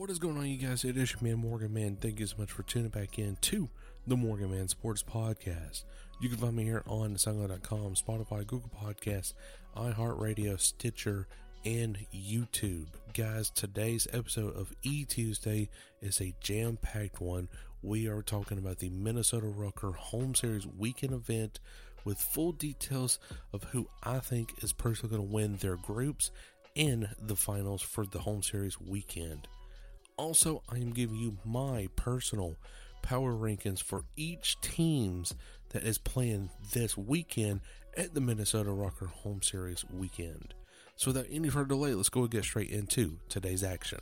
What is going on, you guys? It is your man, Morgan Man. Thank you so much for tuning back in to the Morgan Man Sports Podcast. You can find me here on SoundCloud.com, Spotify, Google Podcasts, iHeartRadio, Stitcher, and YouTube. Guys, today's episode of E Tuesday is a jam packed one. We are talking about the Minnesota Rokkr Home Series weekend event with full details of who I think is personally going to win their groups in the finals for the home series weekend. Also, I am giving you my personal power rankings for each teams that is playing this weekend at the Minnesota Rokkr Home Series weekend. So without any further delay, let's go and get straight into today's action.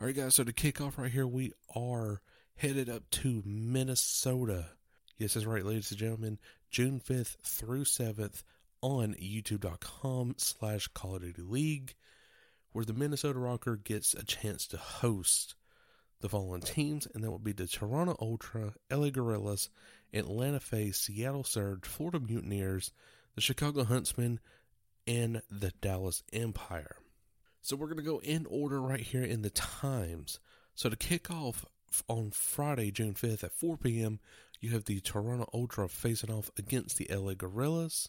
All right, guys. So to kick off right here, we are headed up to Minnesota. Yes, that's right, ladies and gentlemen. June 5th through 7th on youtube.com slash Call of Duty League where the Minnesota Rokkr gets a chance to host the following teams, and that would be the Toronto Ultra, LA Guerrillas, Atlanta FaZe, Seattle Surge, Florida Mutineers, the Chicago Huntsmen, and the Dallas Empire. So we're going to go in order right here in the times. So to kick off on Friday, June 5th at 4 p.m., you have the Toronto Ultra facing off against the LA Guerrillas.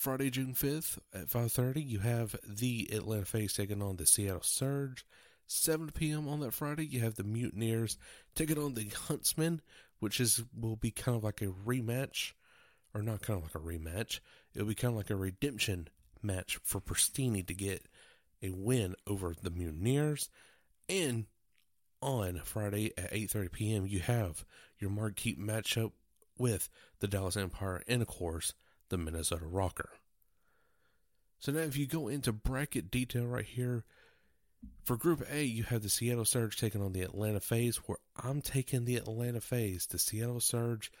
Friday, June 5th at 5.30, you have the Atlanta FaZe taking on the Seattle Surge. 7 p.m. on that Friday, you have the Mutineers taking on the Huntsmen, which is will be kind of like a rematch, or not kind of like a rematch. It'll be kind of like a redemption match for Prestinni to get a win over the Mutineers. And on Friday at 8:30 p.m., you have your marquee matchup with the Dallas Empire and, of course, the Minnesota Rokkr. So now, if you go into bracket detail right here, for Group A, you have the Seattle Surge taking on the Atlanta FaZe, where I'm taking the Atlanta FaZe. The Seattle Surge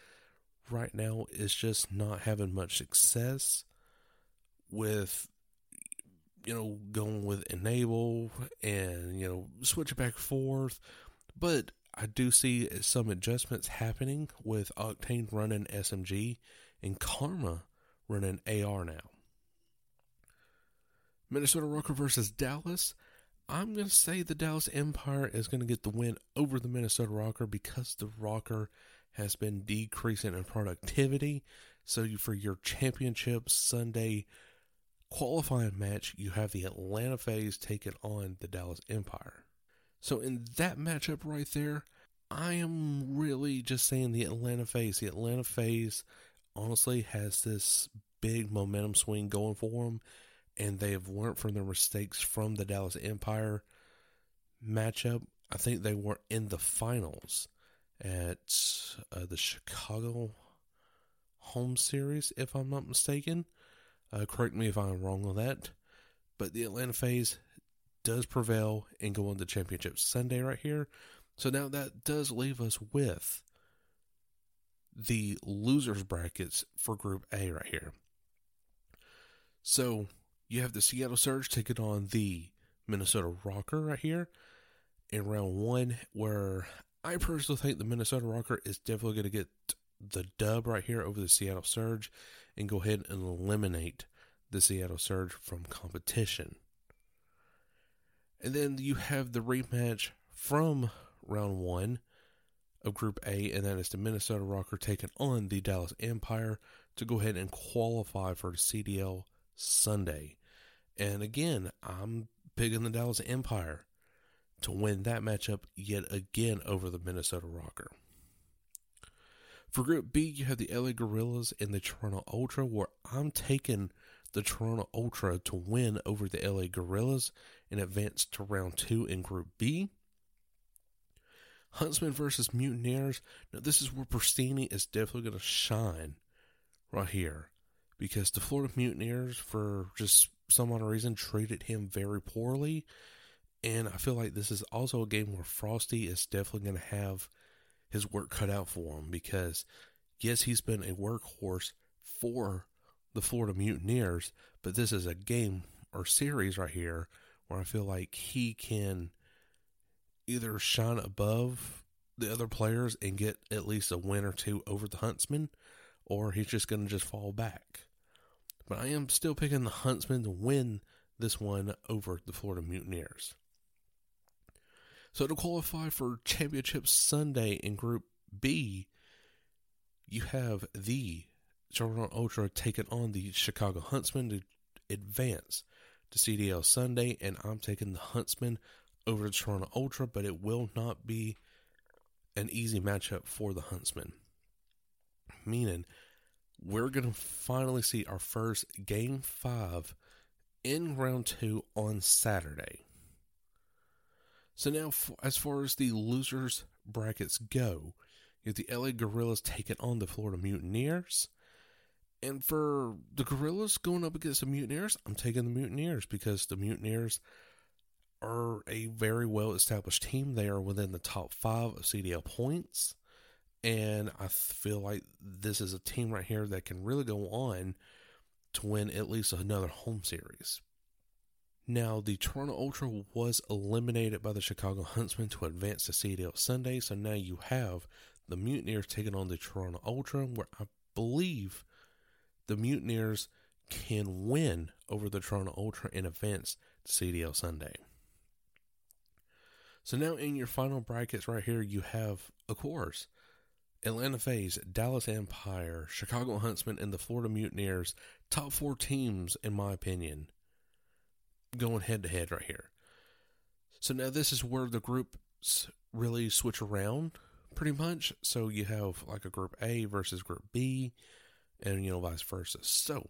right now is just not having much success with, you know, going with Enable and, you know, switching back forth. But I do see some adjustments happening with Octane running SMG and Karma running AR now. Minnesota Rokkr versus Dallas. I'm going to say the Dallas Empire is going to get the win over the Minnesota Rokkr because the Rokkr has been decreasing in productivity. So for your championship Sunday qualifying match, you have the Atlanta FaZe taking on the Dallas Empire. So in that matchup right there, I am really just saying the Atlanta FaZe. The Atlanta FaZe honestly has this big momentum swing going for them, and they have learned from their mistakes from the Dallas Empire matchup. I think they were in the finals at uh, the Chicago home series, if I'm not mistaken. Uh, correct me if I'm wrong on that. But the Atlanta FaZe does prevail and go on the championship Sunday right here. So now that does leave us with the losers brackets for Group A right here. So you have the Seattle Surge taking on the Minnesota Rokkr right here in round one, where I personally think the Minnesota Rokkr is definitely going to get the dub right here over the Seattle Surge and go ahead and eliminate the Seattle Surge from competition. And then you have the rematch from round one of Group A, and that is the Minnesota Rokkr taking on the Dallas Empire to go ahead and qualify for the CDL Sunday. And again, I'm picking the Dallas Empire to win that matchup yet again over the Minnesota Rokkr. For Group B, you have the LA Guerrillas and the Toronto Ultra, where I'm taking the Toronto Ultra to win over the LA Guerrillas and advance to round two in Group B. Huntsman versus Mutineers. Now, this is where Prestinni is definitely going to shine right here because the Florida Mutineers, for just some odd reason, treated him very poorly. And I feel like this is also a game where Frosty is definitely going to have his work cut out for him because, yes, he's been a workhorse for the Florida Mutineers, but this is a game or series right here where I feel like he can either shine above the other players and get at least a win or two over the Huntsman, or he's just going to just fall back. But I am still picking the Huntsman to win this one over the Florida Mutineers. So to qualify for Championship Sunday in Group B, you have the Toronto Ultra taking on the Chicago Huntsman to advance to CDL Sunday, and I'm taking the Huntsman over to Toronto Ultra, but it will not be an easy matchup for the Huntsman. Meaning, we're going to finally see our first game five in round two on Saturday. So, now as far as the losers brackets go, you have the LA Guerrillas taking on the Florida Mutineers. And for the Guerrillas going up against the Mutineers, I'm taking the Mutineers because the Mutineers are a very well established team. They are within the top five of CDL points. And I feel like this is a team right here that can really go on to win at least another home series. Now, the Toronto Ultra was eliminated by the Chicago Huntsmen to advance to CDL Sunday. So now you have the Mutineers taking on the Toronto Ultra, where I believe the Mutineers can win over the Toronto Ultra in advance to CDL Sunday. So now in your final brackets right here, you have, of course, Atlanta FaZe, Dallas Empire, Chicago Huntsmen, and the Florida Mutineers. Top four teams, in my opinion, going head to head right here. So now this is where the groups really switch around pretty much. So you have like a group A versus group B, and you know, vice versa. So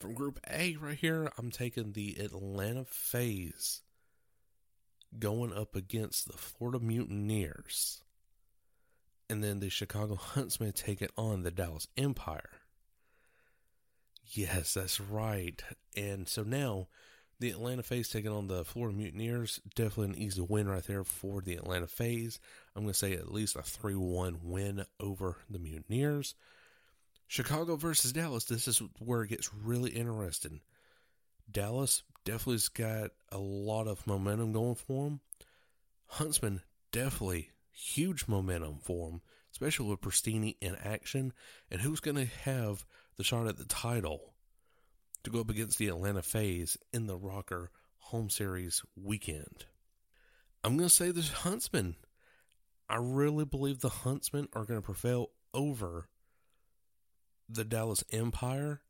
from group A right here, I'm taking the Atlanta FaZe going up against the Florida Mutineers. And then the Chicago Huntsmen taking on the Dallas Empire. Yes, that's right. And so now the Atlanta FaZe taking on the Florida Mutineers. Definitely an easy win right there for the Atlanta FaZe. I'm going to say at least a 3 1 win over the Mutineers. Chicago versus Dallas. This is where it gets really interesting. Dallas definitely's got a lot of momentum going for him. Huntsman definitely huge momentum for him, especially with Prestinni in action. And who's going to have the shot at the title to go up against the Atlanta FaZe in the ROKKR Home Series weekend? I'm going to say the Huntsman. I really believe the Huntsmen are going to prevail over the Dallas Empire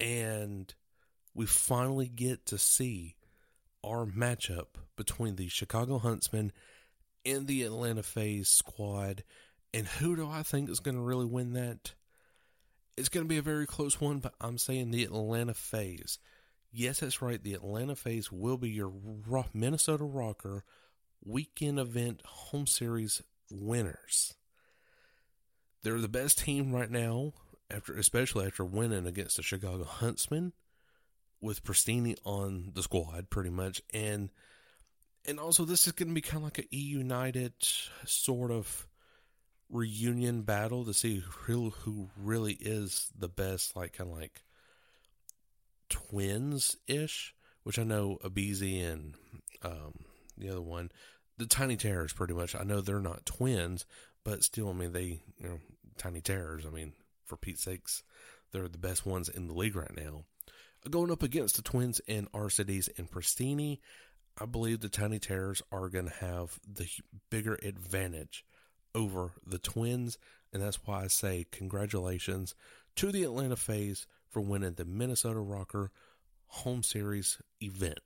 and we finally get to see our matchup between the Chicago Huntsmen and the Atlanta FaZe squad. And who do I think is going to really win that? It's going to be a very close one, but I'm saying the Atlanta FaZe. Yes, that's right. The Atlanta FaZe will be your Minnesota Rokkr weekend event home series winners. They're the best team right now, after especially after winning against the Chicago Huntsmen with Prestinni on the squad, pretty much, and and also this is going to be kind of like a E United sort of reunion battle to see who who really is the best, like kind of like twins ish, which I know aBeZy and um, the other one, the Tiny Terrors, pretty much. I know they're not twins, but still, I mean, they you know Tiny Terrors. I mean, for Pete's sakes, they're the best ones in the league right now going up against the Twins and Arcitys and Prestinni, I believe the Tiny Terrors are going to have the bigger advantage over the Twins, and that's why I say congratulations to the Atlanta FaZe for winning the Minnesota Rokkr Home Series event.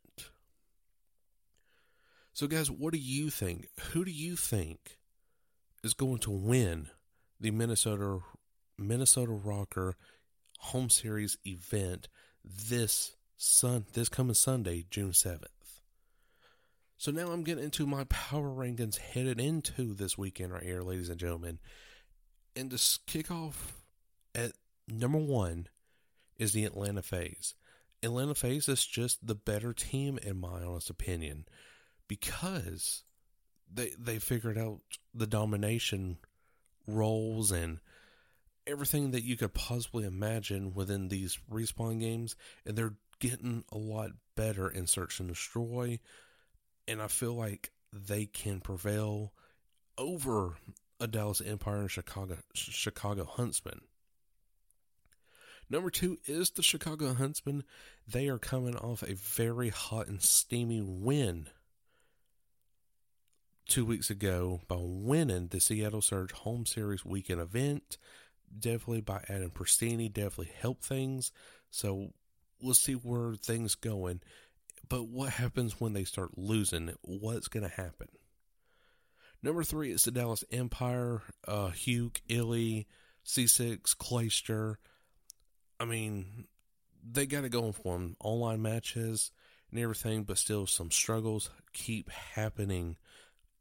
So, guys, what do you think? Who do you think is going to win the Minnesota Minnesota ROKKR Home Series event? This sun this coming Sunday, June 7th. So now I'm getting into my power rankings headed into this weekend right here, ladies and gentlemen. And to kick off at number one is the Atlanta FaZe. Atlanta FaZe is just the better team, in my honest opinion, because they they figured out the domination roles and everything that you could possibly imagine within these respawn games, and they're getting a lot better in search and destroy. And I feel like they can prevail over a Dallas Empire and Chicago Chicago Huntsman. Number two is the Chicago Huntsman. They are coming off a very hot and steamy win two weeks ago by winning the Seattle Surge Home Series weekend event. Definitely by Adam Prestinni, definitely helped things. So we'll see where things going. But what happens when they start losing? What's going to happen? Number three is the Dallas Empire. Uh, Huke, iLLeY, C6, Clayster. I mean, they got it going for them. Online matches and everything, but still some struggles keep happening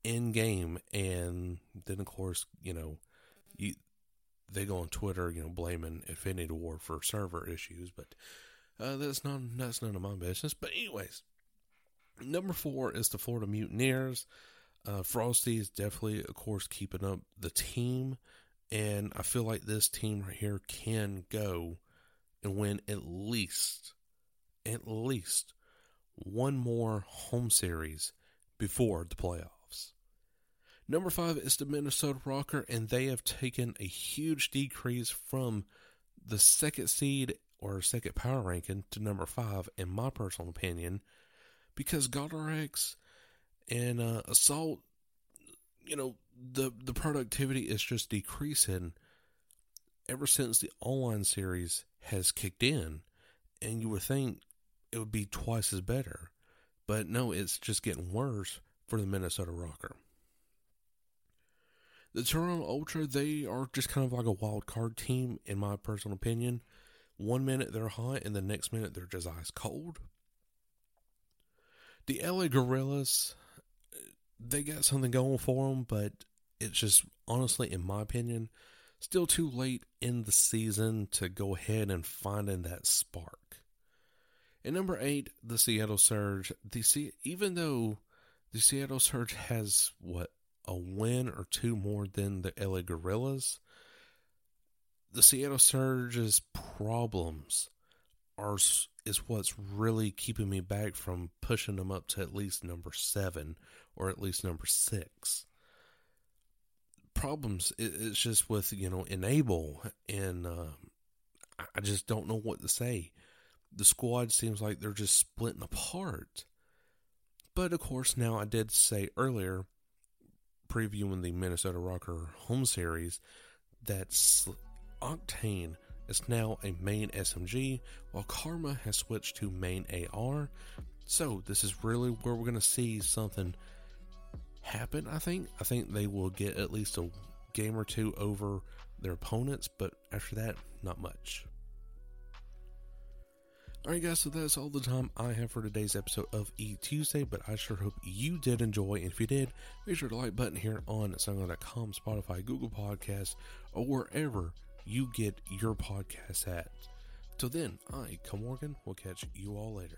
in game. And then, of course, you know, you, they go on Twitter, you know, blaming Infinity Ward for server issues, but uh, that's not that's none of my business. But anyways, number four is the Florida Mutineers. Uh, Frosty is definitely, of course, keeping up the team, and I feel like this team right here can go and win at least, at least one more home series before the playoffs. Number five is the Minnesota Rokkr, and they have taken a huge decrease from the second seed or second power ranking to number five, in my personal opinion, because GodRx and uh, Assault, you know, the the productivity is just decreasing ever since the online series has kicked in, and you would think it would be twice as better, but no, it's just getting worse for the Minnesota Rokkr. The Toronto Ultra, they are just kind of like a wild card team, in my personal opinion. One minute they're hot, and the next minute they're just ice cold. The LA Guerrillas, they got something going for them, but it's just honestly, in my opinion, still too late in the season to go ahead and finding that spark. And number eight, the Seattle Surge. The even though the Seattle Surge has what a win or two more than the LA Guerrillas, the Seattle Surge's problems are is what's really keeping me back from pushing them up to at least number seven or at least number six. Problems it's just with you know enable and uh, I just don't know what to say. The squad seems like they're just splitting apart. But of course, now I did say earlier, previewing the Minnesota Rokkr home series, that Octane is now a main SMG, while Karma has switched to main AR. So this is really where we're going to see something happen. I think. I think they will get at least a game or two over their opponents, but after that, not much. Alright, guys, so that's all the time I have for today's episode of E Tuesday, but I sure hope you did enjoy. And if you did, make sure to like button here on SoundCloud.com, Spotify, Google Podcasts, or wherever you get your podcasts at. Till then, I, Cole Morgan, will catch you all later.